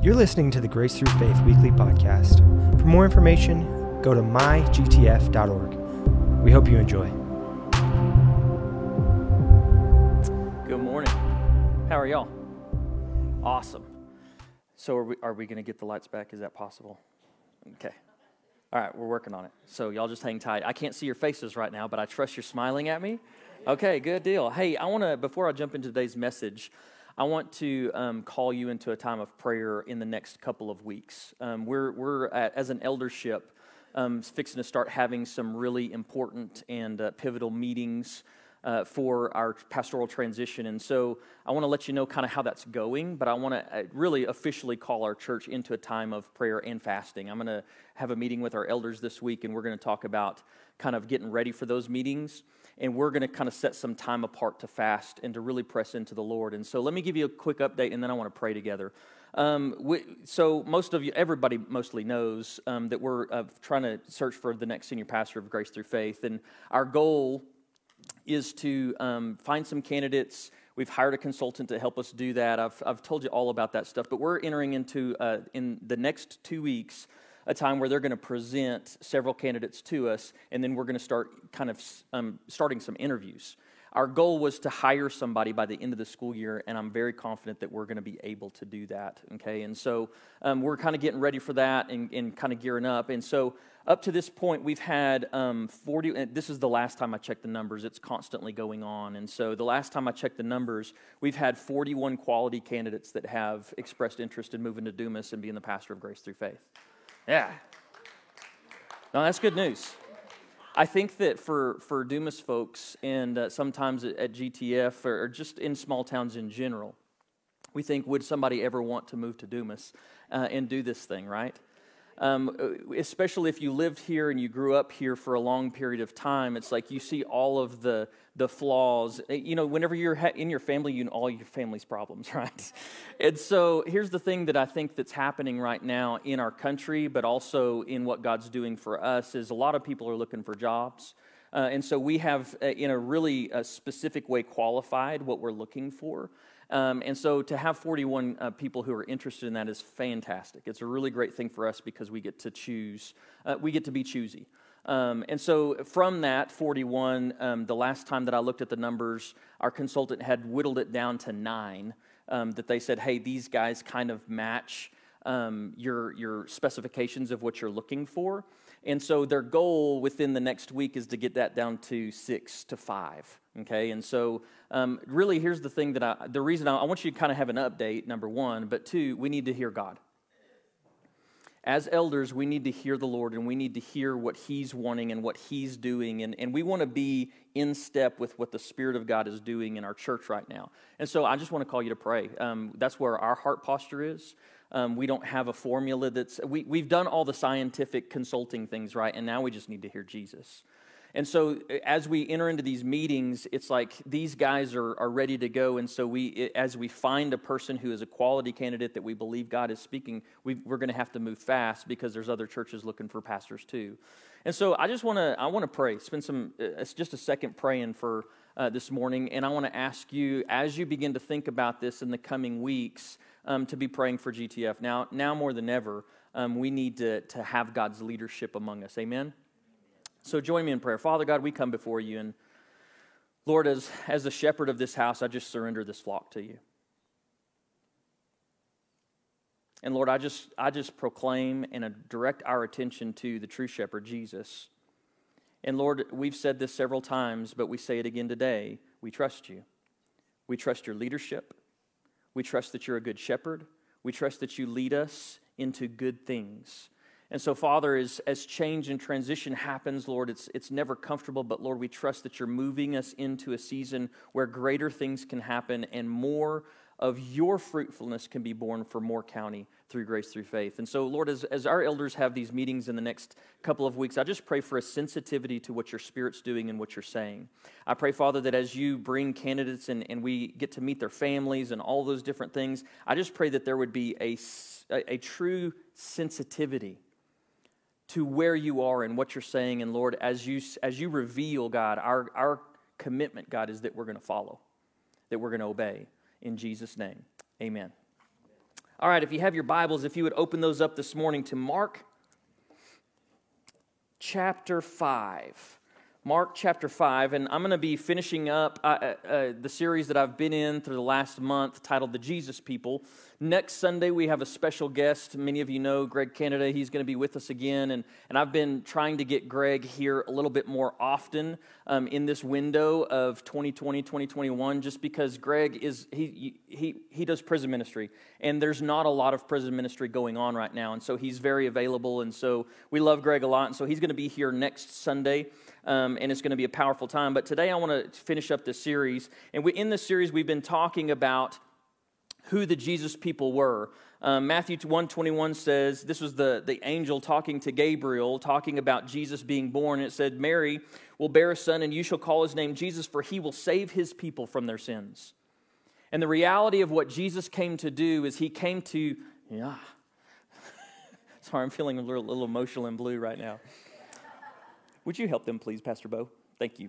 You're listening to the Grace Through Faith Weekly Podcast. For more information, go to mygtf.org. We hope you enjoy. Good morning. How are y'all? Awesome. So, are we, are we going to get the lights back? Is that possible? Okay. All right, we're working on it. So, y'all just hang tight. I can't see your faces right now, but I trust you're smiling at me. Okay, good deal. Hey, I want to, before I jump into today's message, I want to um, call you into a time of prayer in the next couple of weeks. Um, we're, we're at, as an eldership, um, fixing to start having some really important and uh, pivotal meetings uh, for our pastoral transition. And so I want to let you know kind of how that's going, but I want to uh, really officially call our church into a time of prayer and fasting. I'm going to have a meeting with our elders this week, and we're going to talk about kind of getting ready for those meetings. And we're going to kind of set some time apart to fast and to really press into the Lord. And so let me give you a quick update, and then I want to pray together. Um, we, so most of you, everybody mostly knows um, that we're uh, trying to search for the next senior pastor of Grace Through Faith, and our goal is to um, find some candidates. We've hired a consultant to help us do that. I've, I've told you all about that stuff, but we're entering into uh, in the next two weeks a time where they're going to present several candidates to us, and then we're going to start kind of um, starting some interviews. Our goal was to hire somebody by the end of the school year, and I'm very confident that we're going to be able to do that. Okay, and so um, we're kind of getting ready for that and, and kind of gearing up. And so up to this point, we've had um, 40, and this is the last time I checked the numbers, it's constantly going on. And so the last time I checked the numbers, we've had 41 quality candidates that have expressed interest in moving to Dumas and being the pastor of Grace Through Faith. Yeah. No, that's good news. I think that for, for Dumas folks, and uh, sometimes at, at GTF or, or, just in small towns in general, we think, would somebody ever want to move to Dumas uh, and do this thing, right? Um, especially if you lived here and you grew up here for a long period of time, it's like you see all of the the flaws. Eh, you know, whenever you're in your family, you know all your family's problems, right? and so here's the thing that I think that's happening right now in our country, but also in what God's doing for us, is a lot of people are looking for jobs. Uh, and so we have, uh, in a really uh, specific way, qualified what we're looking for. Um, and so to have 41 uh, people who are interested in that is fantastic. It's a really great thing for us because we get to choose, uh, we get to be choosy. Um, and so from that 41, um, the last time that I looked at the numbers, our consultant had whittled it down to nine. Um, that they said, hey, these guys kind of match um, your, your specifications of what you're looking for. And so their goal within the next week is to get that down to six to five. Okay, and so um, really, here's the thing that I, the reason I, I want you to kind of have an update, number one, but two, we need to hear God. As elders, we need to hear the Lord and we need to hear what He's wanting and what He's doing. And, and we want to be in step with what the Spirit of God is doing in our church right now. And so I just want to call you to pray. Um, that's where our heart posture is. Um, we don't have a formula that's, we, we've done all the scientific consulting things, right? And now we just need to hear Jesus. And so as we enter into these meetings, it's like these guys are, are ready to go. And so we, as we find a person who is a quality candidate that we believe God is speaking, we are going to have to move fast because there's other churches looking for pastors too. And so I just want to, I want to pray, spend some, uh, just a second praying for uh, this morning. And I want to ask you, as you begin to think about this in the coming weeks, um, to be praying for GTF. Now, now more than ever, um, we need to, to have God's leadership among us. Amen? So join me in prayer. Father God, we come before you, and Lord, as, as the shepherd of this house, I just surrender this flock to you. And Lord, I just, I just proclaim and direct our attention to the true shepherd, Jesus. And Lord, we've said this several times, but we say it again today. We trust you. We trust your leadership. We trust that you're a good shepherd. We trust that you lead us into good things. And so, Father, as, as change and transition happens, Lord, it's, it's never comfortable, but Lord, we trust that you're moving us into a season where greater things can happen and more of your fruitfulness can be born for Moore County through grace through faith. And so, Lord, as, as our elders have these meetings in the next couple of weeks, I just pray for a sensitivity to what your Spirit's doing and what you're saying. I pray, Father, that as you bring candidates and, and we get to meet their families and all those different things, I just pray that there would be a, a, a true sensitivity to where you are and what you're saying. And Lord, as you, as you reveal, God, our, our commitment, God, is that we're going to follow, that we're going to obey. In Jesus' name, amen. All right, if you have your Bibles, if you would open those up this morning to Mark chapter 5. Mark chapter 5, and I'm going to be finishing up uh, uh, uh, the series that I've been in through the last month titled The Jesus People. Next Sunday, we have a special guest. Many of you know Greg Canada. He's going to be with us again. And, and I've been trying to get Greg here a little bit more often um, in this window of 2020, 2021, just because Greg is, he, he, he does prison ministry. And there's not a lot of prison ministry going on right now. And so he's very available. And so we love Greg a lot. And so he's going to be here next Sunday. Um, and it's going to be a powerful time. But today I want to finish up this series. And we, in this series, we've been talking about who the Jesus people were. Um, Matthew 121 says, this was the, the angel talking to Gabriel, talking about Jesus being born. It said, Mary will bear a son, and you shall call his name Jesus, for he will save his people from their sins. And the reality of what Jesus came to do is he came to, yeah. Sorry, I'm feeling a little, little emotional and blue right now. Would you help them, please, Pastor Bo? Thank you.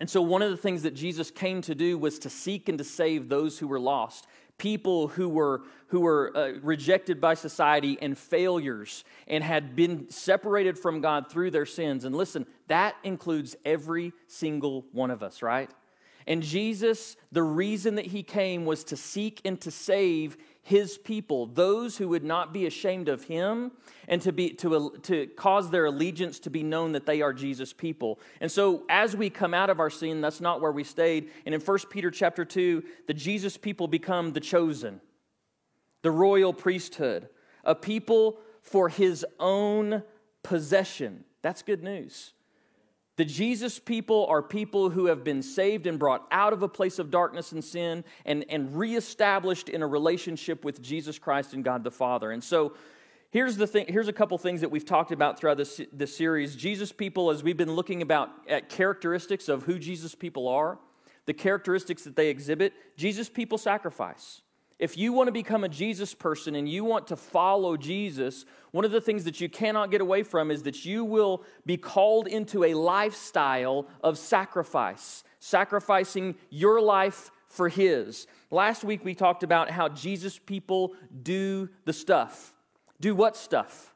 And so, one of the things that Jesus came to do was to seek and to save those who were lost, people who were, who were uh, rejected by society and failures and had been separated from God through their sins. And listen, that includes every single one of us, right? And Jesus, the reason that he came was to seek and to save his people, those who would not be ashamed of him and to, be, to, to cause their allegiance to be known that they are Jesus' people. And so as we come out of our sin, that's not where we stayed. And in 1 Peter chapter 2, the Jesus people become the chosen, the royal priesthood, a people for his own possession. That's good news. The Jesus people are people who have been saved and brought out of a place of darkness and sin and, and reestablished in a relationship with Jesus Christ and God the Father. And so here's the thing here's a couple things that we've talked about throughout this, this series. Jesus people, as we've been looking about at characteristics of who Jesus people are, the characteristics that they exhibit, Jesus people sacrifice. If you want to become a Jesus person and you want to follow Jesus, one of the things that you cannot get away from is that you will be called into a lifestyle of sacrifice, sacrificing your life for His. Last week we talked about how Jesus people do the stuff. Do what stuff?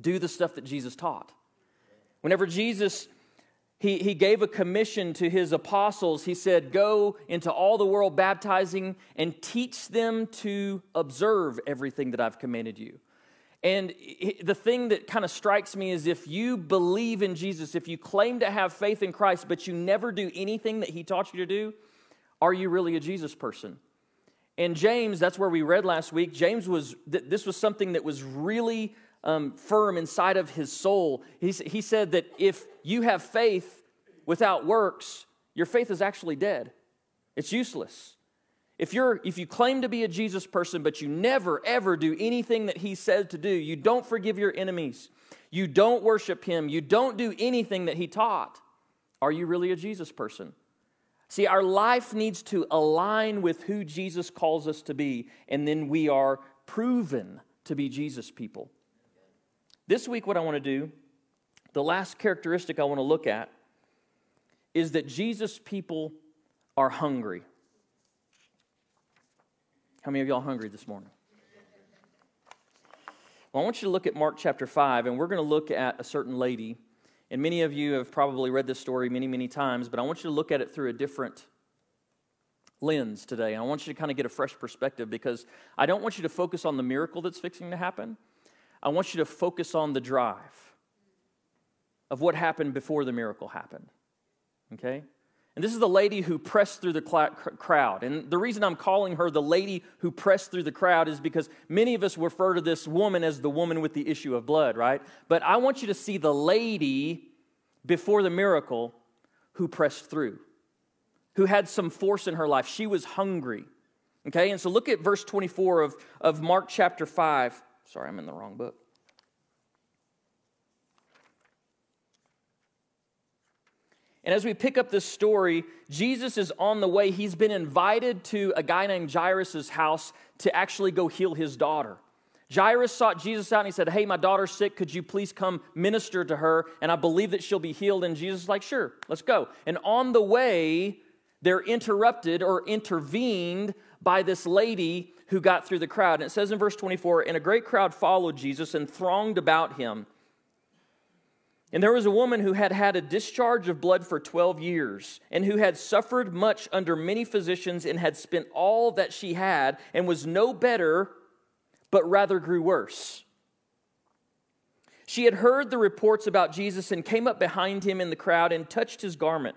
Do the stuff that Jesus taught. Whenever Jesus he, he gave a commission to his apostles. He said, Go into all the world baptizing and teach them to observe everything that I've commanded you. And the thing that kind of strikes me is if you believe in Jesus, if you claim to have faith in Christ, but you never do anything that he taught you to do, are you really a Jesus person? And James, that's where we read last week. James was, this was something that was really um, firm inside of his soul. He, he said that if you have faith without works, your faith is actually dead. It's useless. If, you're, if you claim to be a Jesus person, but you never, ever do anything that he said to do, you don't forgive your enemies, you don't worship him, you don't do anything that he taught, are you really a Jesus person? See, our life needs to align with who Jesus calls us to be, and then we are proven to be Jesus people. This week, what I want to do, the last characteristic I want to look at, is that Jesus' people are hungry. How many of y'all hungry this morning? Well, I want you to look at Mark chapter 5, and we're going to look at a certain lady. And many of you have probably read this story many, many times, but I want you to look at it through a different lens today. I want you to kind of get a fresh perspective because I don't want you to focus on the miracle that's fixing to happen. I want you to focus on the drive of what happened before the miracle happened. Okay? And this is the lady who pressed through the crowd. And the reason I'm calling her the lady who pressed through the crowd is because many of us refer to this woman as the woman with the issue of blood, right? But I want you to see the lady before the miracle who pressed through, who had some force in her life. She was hungry. Okay? And so look at verse 24 of, of Mark chapter 5. Sorry, I'm in the wrong book. And as we pick up this story, Jesus is on the way. He's been invited to a guy named Jairus' house to actually go heal his daughter. Jairus sought Jesus out and he said, Hey, my daughter's sick. Could you please come minister to her? And I believe that she'll be healed. And Jesus is like, Sure, let's go. And on the way, they're interrupted or intervened by this lady who got through the crowd. And it says in verse 24, and a great crowd followed Jesus and thronged about him. And there was a woman who had had a discharge of blood for 12 years, and who had suffered much under many physicians, and had spent all that she had, and was no better, but rather grew worse. She had heard the reports about Jesus and came up behind him in the crowd and touched his garment.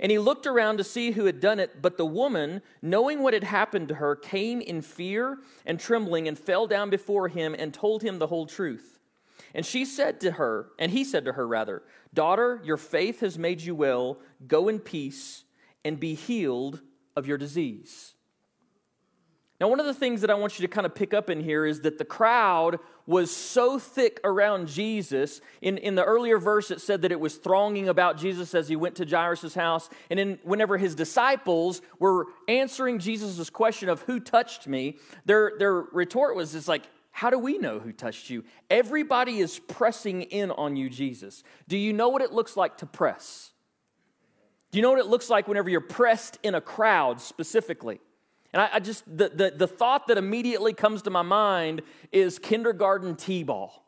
And he looked around to see who had done it, but the woman, knowing what had happened to her, came in fear and trembling and fell down before him and told him the whole truth. And she said to her, and he said to her, rather, Daughter, your faith has made you well. Go in peace and be healed of your disease. Now, one of the things that I want you to kind of pick up in here is that the crowd was so thick around Jesus. In, in the earlier verse, it said that it was thronging about Jesus as he went to Jairus' house. And then, whenever his disciples were answering Jesus' question of who touched me, their, their retort was just like, how do we know who touched you? Everybody is pressing in on you, Jesus. Do you know what it looks like to press? Do you know what it looks like whenever you're pressed in a crowd specifically? And I, I just, the, the, the thought that immediately comes to my mind is kindergarten T ball.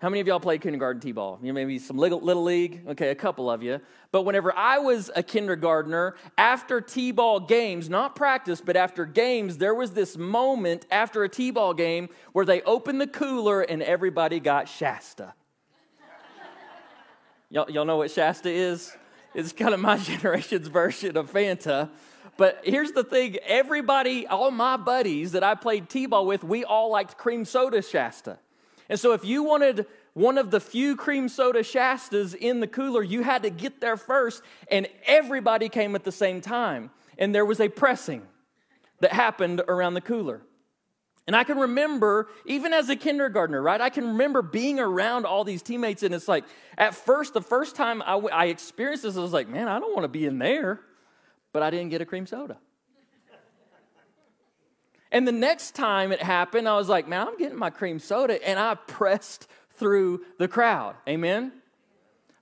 How many of y'all played kindergarten T ball? You maybe some little, little league? Okay, a couple of you. But whenever I was a kindergartner, after T ball games, not practice, but after games, there was this moment after a T ball game where they opened the cooler and everybody got Shasta. y'all, y'all know what Shasta is? It's kind of my generation's version of Fanta. But here's the thing everybody, all my buddies that I played T ball with, we all liked cream soda Shasta. And so if you wanted one of the few cream soda Shastas in the cooler, you had to get there first, and everybody came at the same time. And there was a pressing that happened around the cooler. And I can remember, even as a kindergartner, right? I can remember being around all these teammates, and it's like, at first, the first time I, I experienced this, I was like, man, I don't want to be in there but I didn't get a cream soda. And the next time it happened, I was like, man, I'm getting my cream soda. And I pressed through the crowd. Amen?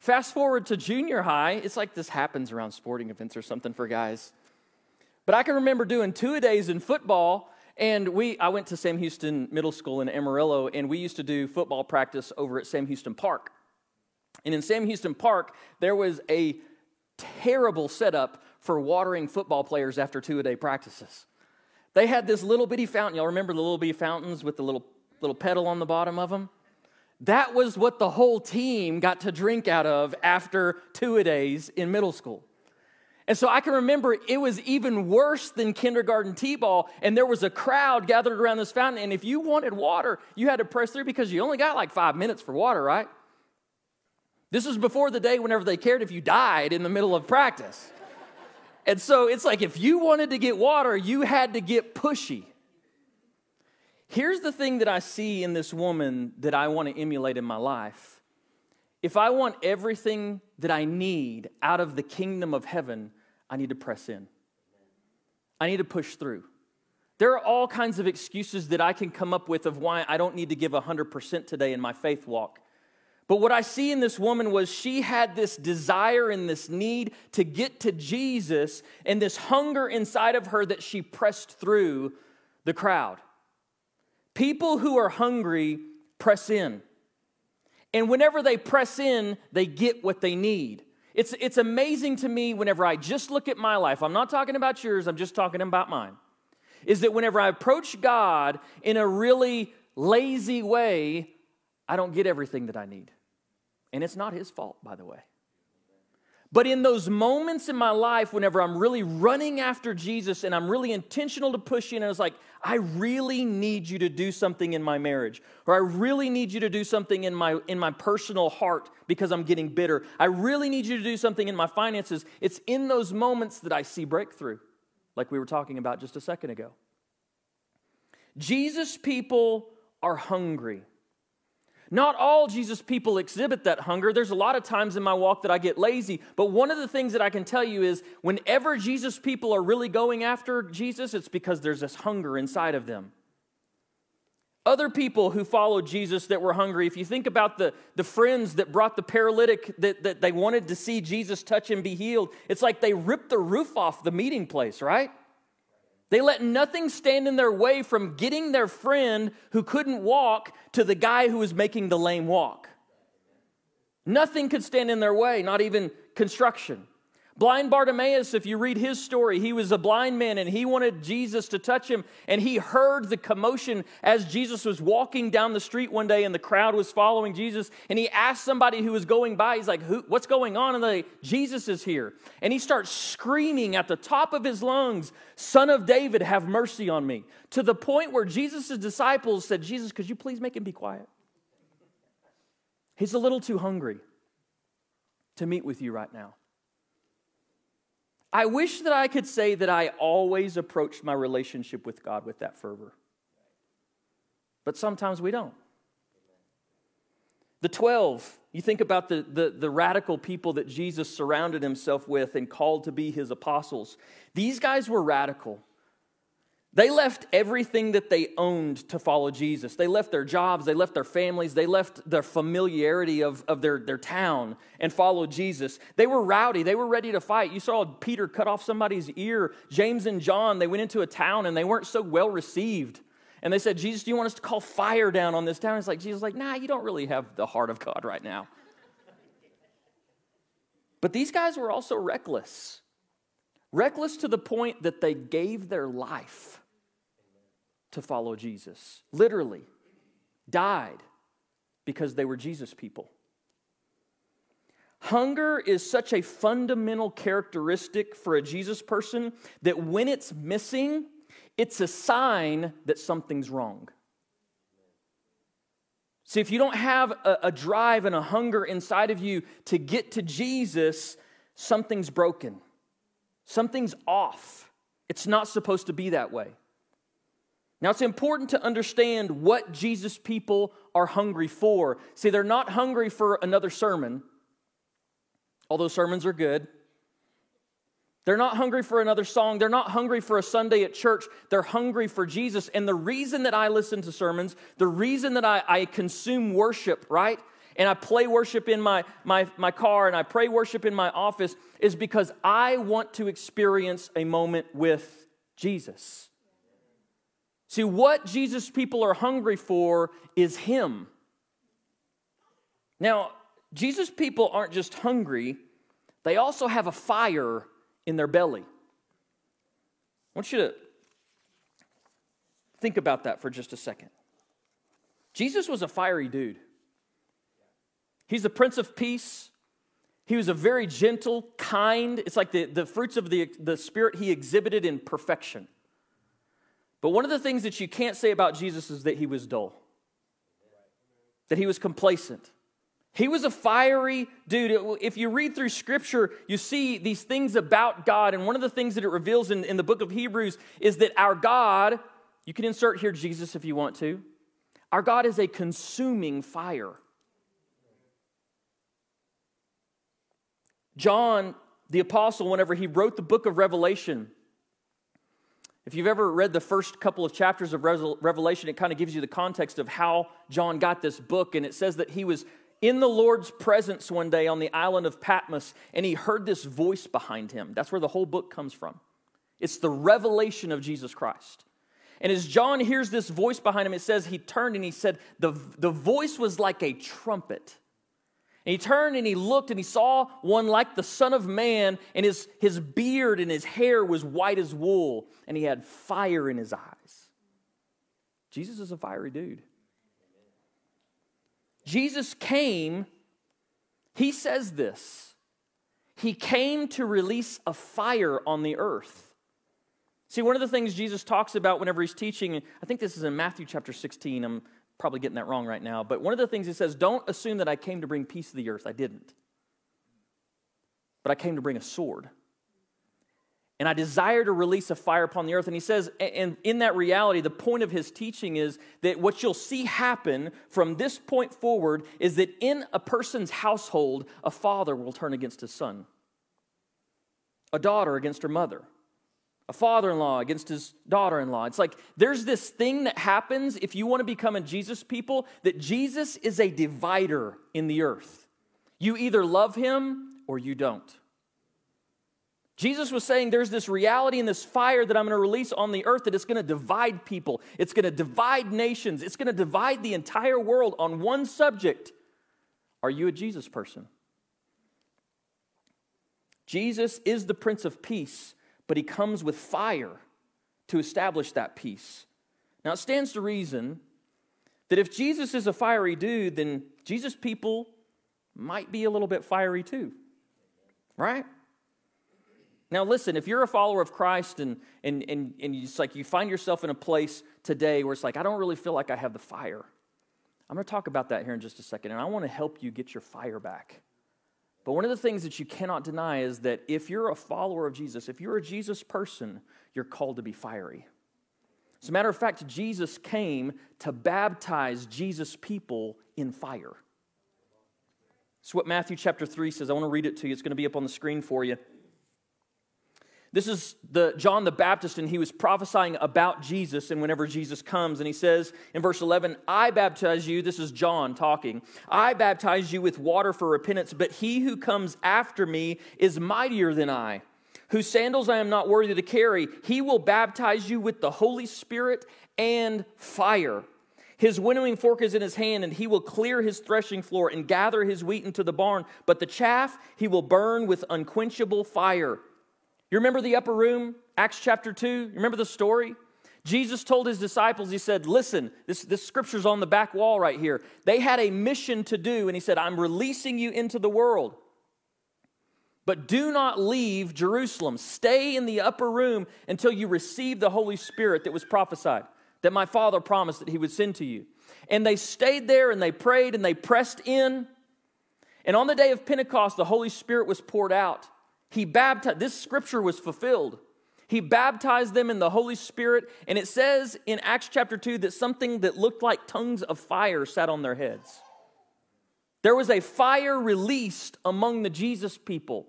Fast forward to junior high, it's like this happens around sporting events or something for guys. But I can remember doing two a days in football. And we, I went to Sam Houston Middle School in Amarillo, and we used to do football practice over at Sam Houston Park. And in Sam Houston Park, there was a terrible setup for watering football players after two a day practices. They had this little bitty fountain. Y'all remember the little bitty fountains with the little, little pedal on the bottom of them? That was what the whole team got to drink out of after two a days in middle school. And so I can remember it was even worse than kindergarten T ball, and there was a crowd gathered around this fountain. And if you wanted water, you had to press through because you only got like five minutes for water, right? This was before the day whenever they cared if you died in the middle of practice. And so it's like if you wanted to get water, you had to get pushy. Here's the thing that I see in this woman that I want to emulate in my life. If I want everything that I need out of the kingdom of heaven, I need to press in. I need to push through. There are all kinds of excuses that I can come up with of why I don't need to give 100% today in my faith walk. But what I see in this woman was she had this desire and this need to get to Jesus and this hunger inside of her that she pressed through the crowd. People who are hungry press in. And whenever they press in, they get what they need. It's, it's amazing to me whenever I just look at my life. I'm not talking about yours, I'm just talking about mine. Is that whenever I approach God in a really lazy way, I don't get everything that I need. And it's not his fault, by the way. But in those moments in my life, whenever I'm really running after Jesus and I'm really intentional to push in, and it's like, I really need you to do something in my marriage, or I really need you to do something in my, in my personal heart because I'm getting bitter. I really need you to do something in my finances. It's in those moments that I see breakthrough, like we were talking about just a second ago. Jesus people are hungry. Not all Jesus people exhibit that hunger. There's a lot of times in my walk that I get lazy, but one of the things that I can tell you is whenever Jesus people are really going after Jesus, it's because there's this hunger inside of them. Other people who followed Jesus that were hungry, if you think about the, the friends that brought the paralytic that, that they wanted to see Jesus touch and be healed, it's like they ripped the roof off the meeting place, right? They let nothing stand in their way from getting their friend who couldn't walk to the guy who was making the lame walk. Nothing could stand in their way, not even construction. Blind Bartimaeus, if you read his story, he was a blind man and he wanted Jesus to touch him. And he heard the commotion as Jesus was walking down the street one day and the crowd was following Jesus. And he asked somebody who was going by, he's like, What's going on? And they, Jesus is here. And he starts screaming at the top of his lungs, Son of David, have mercy on me. To the point where Jesus' disciples said, Jesus, could you please make him be quiet? He's a little too hungry to meet with you right now. I wish that I could say that I always approached my relationship with God with that fervor. But sometimes we don't. The 12, you think about the, the, the, radical people that Jesus surrounded himself with and called to be his apostles. These guys were radical. They left everything that they owned to follow Jesus. They left their jobs, they left their families, they left their familiarity of, of their, their town and followed Jesus. They were rowdy, they were ready to fight. You saw Peter cut off somebody's ear. James and John, they went into a town and they weren't so well received. And they said, Jesus, do you want us to call fire down on this town? It's like, Jesus, like, nah, you don't really have the heart of God right now. But these guys were also reckless. Reckless to the point that they gave their life to follow Jesus. Literally, died because they were Jesus people. Hunger is such a fundamental characteristic for a Jesus person that when it's missing, it's a sign that something's wrong. See, if you don't have a, a, drive and a hunger inside of you to get to Jesus, something's broken. Something's off. It's not supposed to be that way. Now, it's important to understand what Jesus people are hungry for. See, they're not hungry for another sermon, although sermons are good. They're not hungry for another song. They're not hungry for a Sunday at church. They're hungry for Jesus. And the reason that I listen to sermons, the reason that I, I consume worship, right? And I play worship in my, my, my car and I pray worship in my office is because I want to experience a moment with Jesus. See, what Jesus people are hungry for is Him. Now, Jesus people aren't just hungry, they also have a fire in their belly. I want you to think about that for just a second. Jesus was a fiery dude. He's the Prince of Peace. He was a very gentle, kind, it's like the, the fruits of the, the Spirit he exhibited in perfection. But one of the things that you can't say about Jesus is that he was dull, that he was complacent. He was a fiery dude. If you read through scripture, you see these things about God. And one of the things that it reveals in, in the book of Hebrews is that our God, you can insert here Jesus if you want to, our God is a consuming fire. John, the apostle, whenever he wrote the book of Revelation, if you've ever read the first couple of chapters of Revelation, it kind of gives you the context of how John got this book. And it says that he was in the Lord's presence one day on the island of Patmos, and he heard this voice behind him. That's where the whole book comes from. It's the revelation of Jesus Christ. And as John hears this voice behind him, it says he turned and he said, The, the voice was like a trumpet. And he turned and he looked and he saw one like the Son of Man, and his, his beard and his hair was white as wool, and he had fire in his eyes. Jesus is a fiery dude. Jesus came, he says this. He came to release a fire on the earth. See, one of the things Jesus talks about whenever he's teaching, I think this is in Matthew chapter 16. I'm probably getting that wrong right now, but one of the things he says, don't assume that I came to bring peace to the earth. I didn't. But I came to bring a sword. And I desire to release a fire upon the earth. And he says, and in that reality, the point of his teaching is that what you'll see happen from this point forward is that in a person's household, a father will turn against his son, a daughter against her mother, a father in law against his daughter in law. It's like there's this thing that happens if you want to become a Jesus people that Jesus is a divider in the earth. You either love him or you don't. Jesus was saying there's this reality and this fire that I'm going to release on the earth that it's going to divide people. It's going to divide nations. It's going to divide the entire world on one subject. Are you a Jesus person? Jesus is the Prince of Peace, but he comes with fire to establish that peace. Now, it stands to reason that if Jesus is a fiery dude, then Jesus people might be a little bit fiery too, right? Now, listen, if you're a follower of Christ and, and, and, and it's like you find yourself in a place today where it's like, I don't really feel like I have the fire, I'm going to talk about that here in just a second, and I want to help you get your fire back. But one of the things that you cannot deny is that if you're a follower of Jesus, if you're a Jesus person, you're called to be fiery. As a matter of fact, Jesus came to baptize Jesus' people in fire. It's what Matthew chapter 3 says. I want to read it to you. It's going to be up on the screen for you. This is the John the Baptist, and he was prophesying about Jesus. And whenever Jesus comes, and he says in verse 11, I baptize you, this is John talking, I baptize you with water for repentance, but he who comes after me is mightier than I, whose sandals I am not worthy to carry. He will baptize you with the Holy Spirit and fire. His winnowing fork is in his hand, and he will clear his threshing floor and gather his wheat into the barn, but the chaff he will burn with unquenchable fire. You remember the upper room, Acts chapter 2? You remember the story? Jesus told his disciples, He said, Listen, this, this scripture's on the back wall right here. They had a mission to do, and He said, I'm releasing you into the world. But do not leave Jerusalem. Stay in the upper room until you receive the Holy Spirit that was prophesied, that my Father promised that He would send to you. And they stayed there and they prayed and they pressed in. And on the day of Pentecost, the Holy Spirit was poured out. He baptized, this scripture was fulfilled. He baptized them in the Holy Spirit, and it says in Acts chapter 2 that something that looked like tongues of fire sat on their heads. There was a fire released among the Jesus people.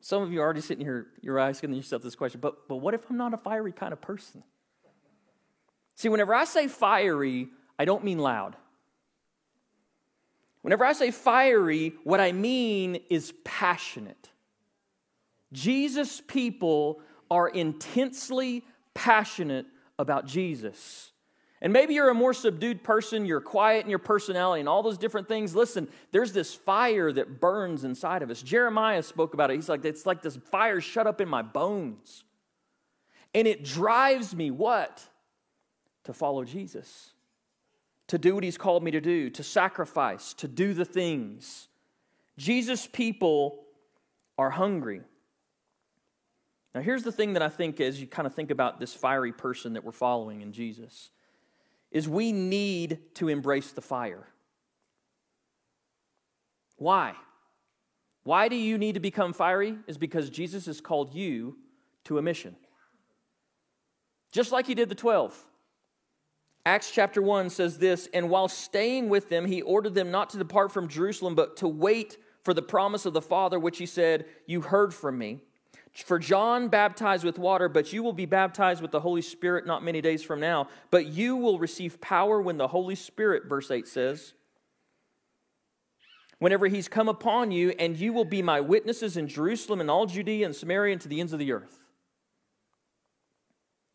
Some of you are already sitting here, you're asking yourself this question, but, but what if I'm not a fiery kind of person? See, whenever I say fiery, I don't mean loud. Whenever I say fiery, what I mean is passionate. Jesus' people are intensely passionate about Jesus. And maybe you're a more subdued person, you're quiet in your personality and all those different things. Listen, there's this fire that burns inside of us. Jeremiah spoke about it. He's like, it's like this fire shut up in my bones. And it drives me what? To follow Jesus to do what he's called me to do, to sacrifice, to do the things. Jesus' people are hungry. Now, here's the thing that I think as you kind of think about this fiery person that we're following in Jesus is we need to embrace the fire. Why? Why do you need to become fiery? Is because Jesus has called you to a mission. Just like he did the 12. Acts chapter 1 says this And while staying with them, he ordered them not to depart from Jerusalem, but to wait for the promise of the Father, which he said, You heard from me. For John baptized with water, but you will be baptized with the Holy Spirit not many days from now. But you will receive power when the Holy Spirit, verse 8 says, whenever he's come upon you, and you will be my witnesses in Jerusalem and all Judea and Samaria and to the ends of the earth.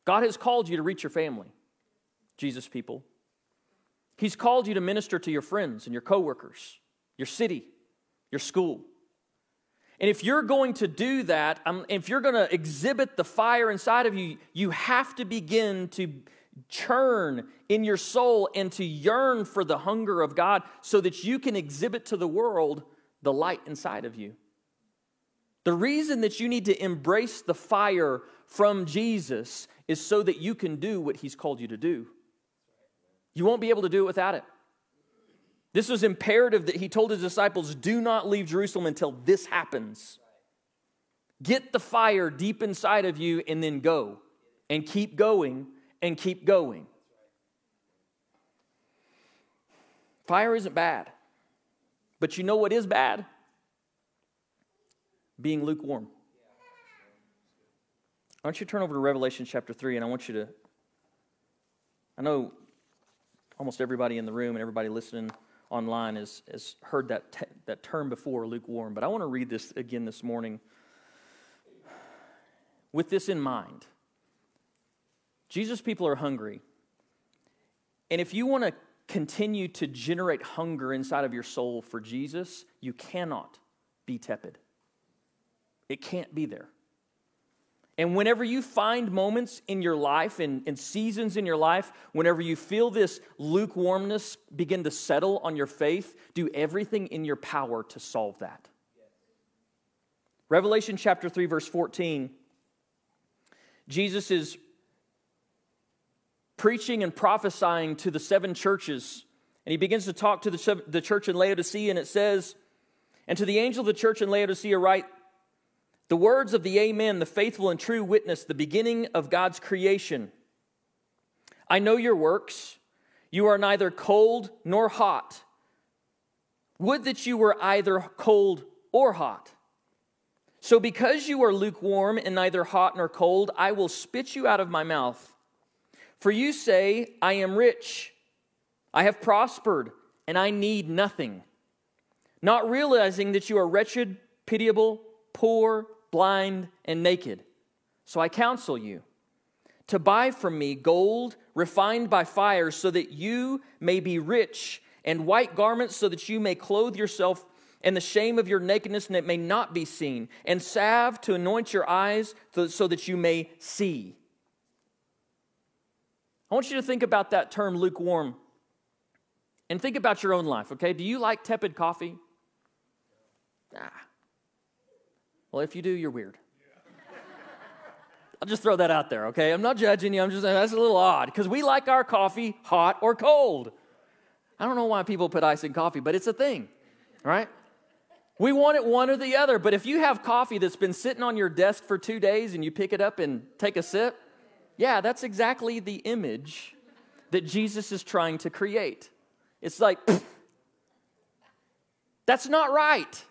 God has called you to reach your family. Jesus people. He's called you to minister to your friends and your coworkers, your city, your school. And if you're going to do that, um, if you're going to exhibit the fire inside of you, you have to begin to churn in your soul and to yearn for the hunger of God so that you can exhibit to the world the light inside of you. The reason that you need to embrace the fire from Jesus is so that you can do what he's called you to do. You won't be able to do it without it. This was imperative that he told his disciples, do not leave Jerusalem until this happens. Get the fire deep inside of you and then go and keep going and keep going. Fire isn't bad. But you know what is bad? Being lukewarm. I want you turn over to Revelation chapter 3, and I want you to. I know almost everybody in the room and everybody listening online has, has heard that, te- that term before, lukewarm, but I want to read this again this morning with this in mind. Jesus' people are hungry. And if you want to continue to generate hunger inside of your soul for Jesus, you cannot be tepid. It can't be there. And whenever you find moments in your life and, and, seasons in your life, whenever you feel this lukewarmness begin to settle on your faith, do everything in your power to solve that. Revelation chapter 3, verse 14, Jesus is preaching and prophesying to the seven churches. And he begins to talk to the, the church in Laodicea, and it says, And to the angel of the church in Laodicea, write, the words of the Amen, the faithful and true witness, the beginning of God's creation. I know your works. You are neither cold nor hot. Would that you were either cold or hot. So, because you are lukewarm and neither hot nor cold, I will spit you out of my mouth. For you say, I am rich, I have prospered, and I need nothing, not realizing that you are wretched, pitiable, poor, blind, and naked. So I counsel you to buy from me gold refined by fire, so that you may be rich, and white garments, so that you may clothe yourself and the shame of your nakedness and it may not be seen, and salve to anoint your eyes so that you may see. I want you to think about that term lukewarm and think about your own life, okay? Do you like tepid coffee? Ah. Well, if you do, you're weird. I'll just throw that out there, okay? I'm not judging you. I'm just saying that's a little odd because we like our coffee hot or cold. I don't know why people put ice in coffee, but it's a thing, right? We want it one or the other. But if you have coffee that's been sitting on your desk for two days and you pick it up and take a sip, yeah, that's exactly the image that Jesus is trying to create. It's like, that's not right.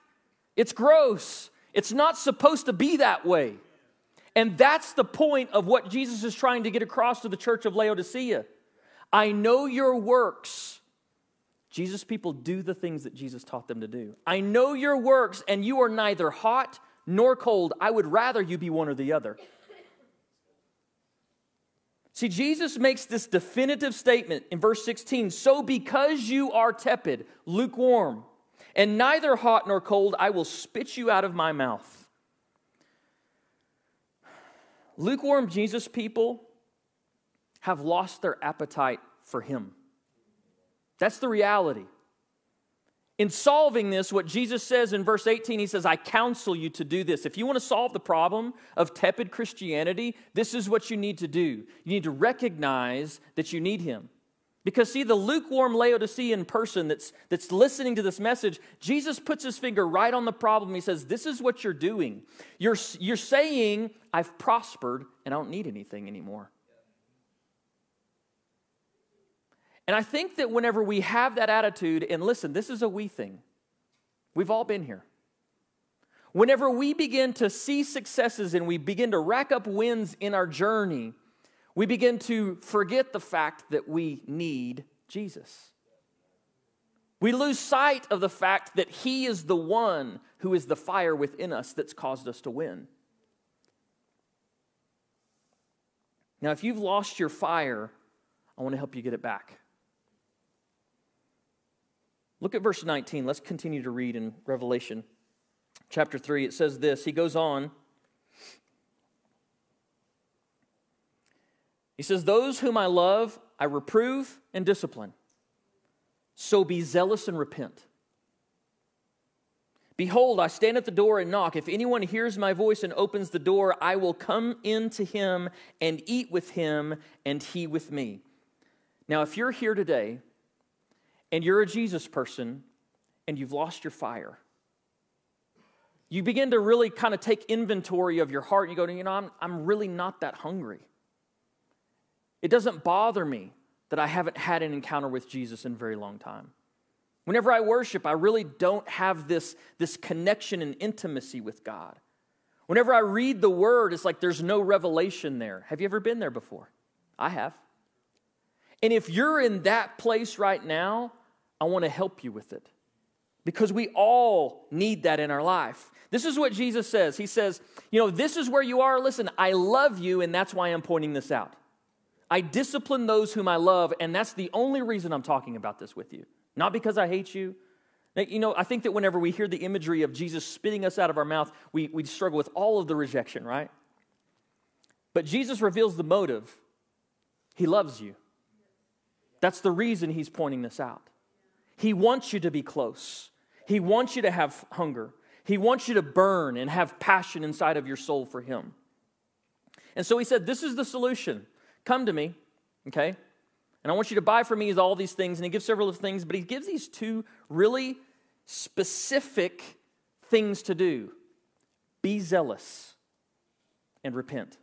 It's gross. It's not supposed to be that way. And that's the point of what Jesus is trying to get across to the church of Laodicea. I know your works. Jesus' people do the things that Jesus taught them to do. I know your works, and you are neither hot nor cold. I would rather you be one or the other. See, Jesus makes this definitive statement in verse 16 So because you are tepid, lukewarm, and neither hot nor cold, I will spit you out of my mouth. Lukewarm Jesus people have lost their appetite for Him. That's the reality. In solving this, what Jesus says in verse 18, he says, I counsel you to do this. If you want to solve the problem of tepid Christianity, this is what you need to do. You need to recognize that you need him. Because, see, the lukewarm Laodicean person that's, that's listening to this message, Jesus puts his finger right on the problem. He says, This is what you're doing. You're, you're saying, I've prospered and I don't need anything anymore. And I think that whenever we have that attitude, and listen, this is a we thing, we've all been here. Whenever we begin to see successes and we begin to rack up wins in our journey, we begin to forget the fact that we need Jesus. We lose sight of the fact that He is the one who is the fire within us that's caused us to win. Now, if you've lost your fire, I want to help you get it back. Look at verse 19. Let's continue to read in Revelation chapter 3. It says this He goes on. He says, Those whom I love, I reprove and discipline. So be zealous and repent. Behold, I stand at the door and knock. If anyone hears my voice and opens the door, I will come in to him and eat with him, and he with me. Now, if you're here today and you're a Jesus person and you've lost your fire, you begin to really kind of take inventory of your heart. You go, you know, I'm, I'm really not that hungry. It doesn't bother me that I haven't had an encounter with Jesus in a very long time. Whenever I worship, I really don't have this, this connection and intimacy with God. Whenever I read the word, it's like there's no revelation there. Have you ever been there before? I have. And if you're in that place right now, I want to help you with it because we all need that in our life. This is what Jesus says. He says, You know, this is where you are. Listen, I love you, and that's why I'm pointing this out. I discipline those whom I love, and that's the only reason I'm talking about this with you. Not because I hate you. You know, I think that whenever we hear the imagery of Jesus spitting us out of our mouth, we, we struggle with all of the rejection, right? But Jesus reveals the motive. He loves you. That's the reason he's pointing this out. He wants you to be close. He wants you to have hunger. He wants you to burn and have passion inside of your soul for him. And so he said, This is the solution. Come to me, okay? And I want you to buy from me all these things. And he gives several things, but he gives these two really specific things to do be zealous and repent.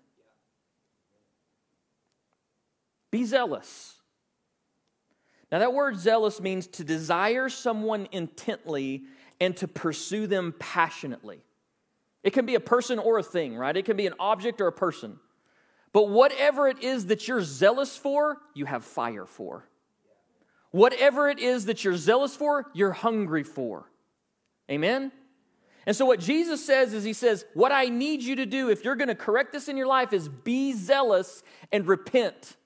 Be zealous. Now, that word zealous means to desire someone intently and to pursue them passionately. It can be a person or a thing, right? It can be an object or a person. But whatever it is that you're zealous for, you have fire for. Whatever it is that you're zealous for, you're hungry for. Amen? And so, what Jesus says is, He says, What I need you to do if you're going to correct this in your life is be zealous and repent.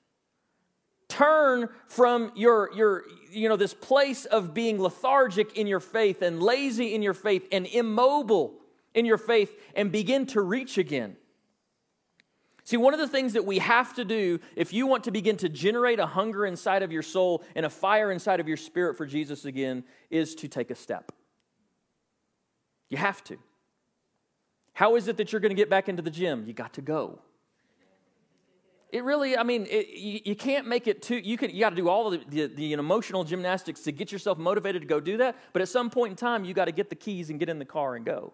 Turn from your, your, you know, this place of being lethargic in your faith and lazy in your faith and immobile in your faith and begin to reach again. See, one of the things that we have to do if you want to begin to generate a hunger inside of your soul and a fire inside of your spirit for Jesus again is to take a step. You have to. How is it that you're going to get back into the gym? You got to go. It really, I mean, it, you, you, can't make it too, you, can, you got to do all the, the, the emotional gymnastics to get yourself motivated to go do that. But at some point in time, you got to get the keys and get in the car and go.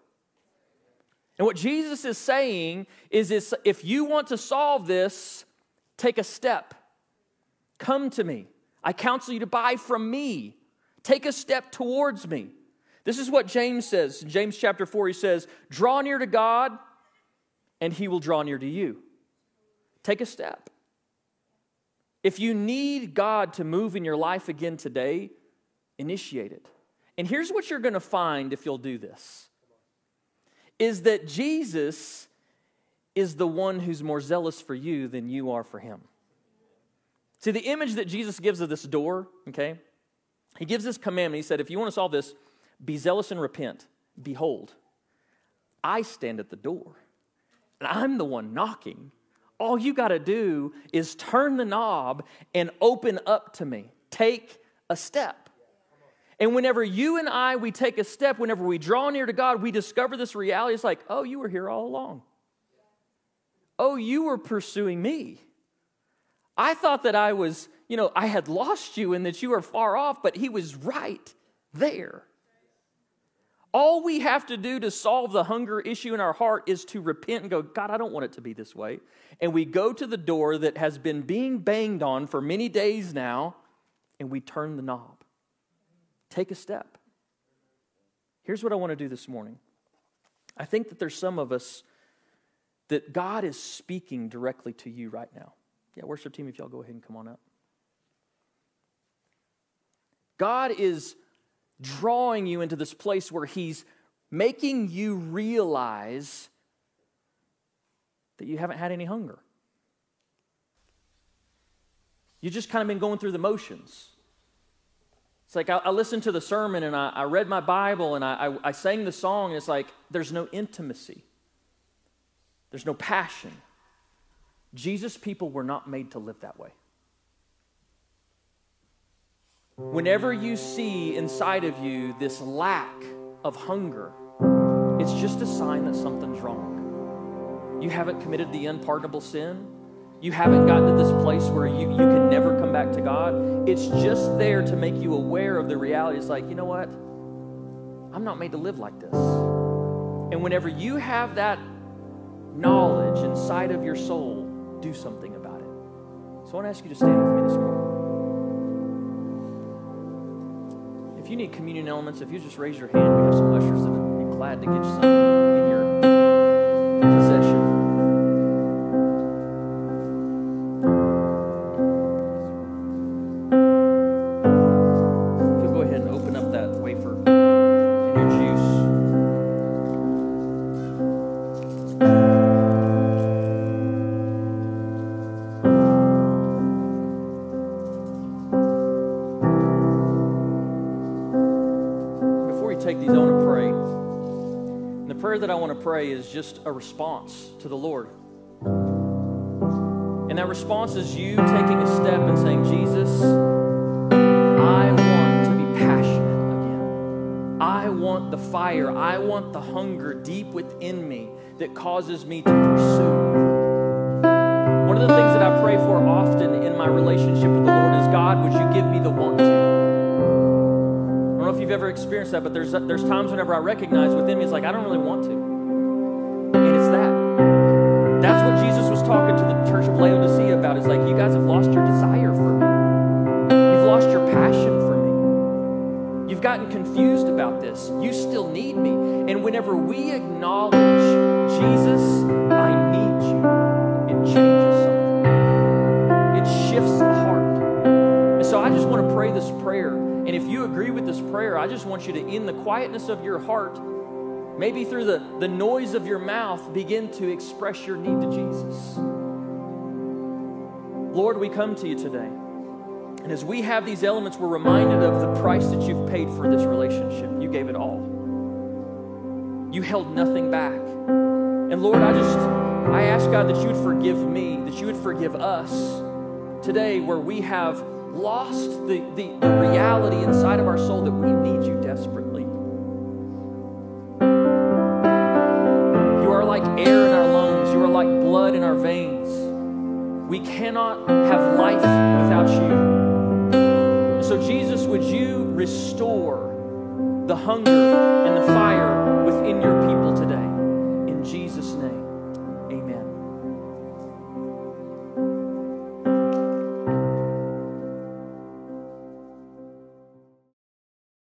And what Jesus is saying is, is if you want to solve this, take a step. Come to me. I counsel you to buy from me. Take a step towards me. This is what James says. In James chapter 4, he says, Draw near to God, and he will draw near to you. Take a step. If you need God to move in your life again today, initiate it. And here's what you're going to find if you'll do this is that Jesus is the one who's more zealous for you than you are for him. See, the image that Jesus gives of this door, okay, he gives this commandment. He said, if you want to solve this, be zealous and repent. Behold, I stand at the door, and I'm the one knocking. All you got to do is turn the knob and open up to me. Take a step. And whenever you and I, we take a step, whenever we draw near to God, we discover this reality. It's like, oh, you were here all along. Oh, you were pursuing me. I thought that I was, you know, I had lost you and that you were far off, but He was right there. All we have to do to solve the hunger issue in our heart is to repent and go, God, I don't want it to be this way. And we go to the door that has been being banged on for many days now, and we turn the knob. Take a step. Here's what I want to do this morning. I think that there's some of us that God is speaking directly to you right now. Yeah, worship team, if y'all go ahead and come on up. God is drawing you into this place where He's making you realize that you haven't had any hunger. You've just kind of been going through the motions. It's like I, I listened to the sermon and I, I read my Bible and I, I, I sang the song, and it's like there's no intimacy, there's no passion. Jesus' people were not made to live that way. Whenever you see inside of you this lack of hunger, it's just a sign that something's wrong. You haven't committed the unpardonable sin you haven't gotten to this place where you, you can never come back to God. It's just there to make you aware of the reality. It's like, you know what? I'm not made to live like this. And whenever you have that knowledge inside of your soul, do something about it. So I want to ask you to stand with me this morning. If you need communion elements, if you just raise your hand, we have some ushers that would be glad to get you some in your pray is just a response to the Lord. And that response is you taking a step and saying, Jesus, I want to be passionate again. I want the fire. I want the hunger deep within me that causes me to pursue. One of the things that I pray for often in my relationship with the Lord is God, would you give me the want to? I don't know if you've ever experienced that, but there's, there's times whenever I recognize within me, it's like, I don't really want to. Whenever we acknowledge, Jesus, I need you, it changes something. It shifts the heart. And so I just want to pray this prayer. And if you agree with this prayer, I just want you to, in the quietness of your heart, maybe through the, the noise of your mouth, begin to express your need to Jesus. Lord, we come to you today. And as we have these elements, we're reminded of the price that you've paid for this relationship. You gave it all. You held nothing back. And Lord, I just I ask God that you would forgive me, that you would forgive us today where we have lost the, the, the reality inside of our soul that we need you desperately. You are like air in our lungs, you are like blood in our veins. We cannot have life without you. So, Jesus, would you restore the hunger and the fire in your people today.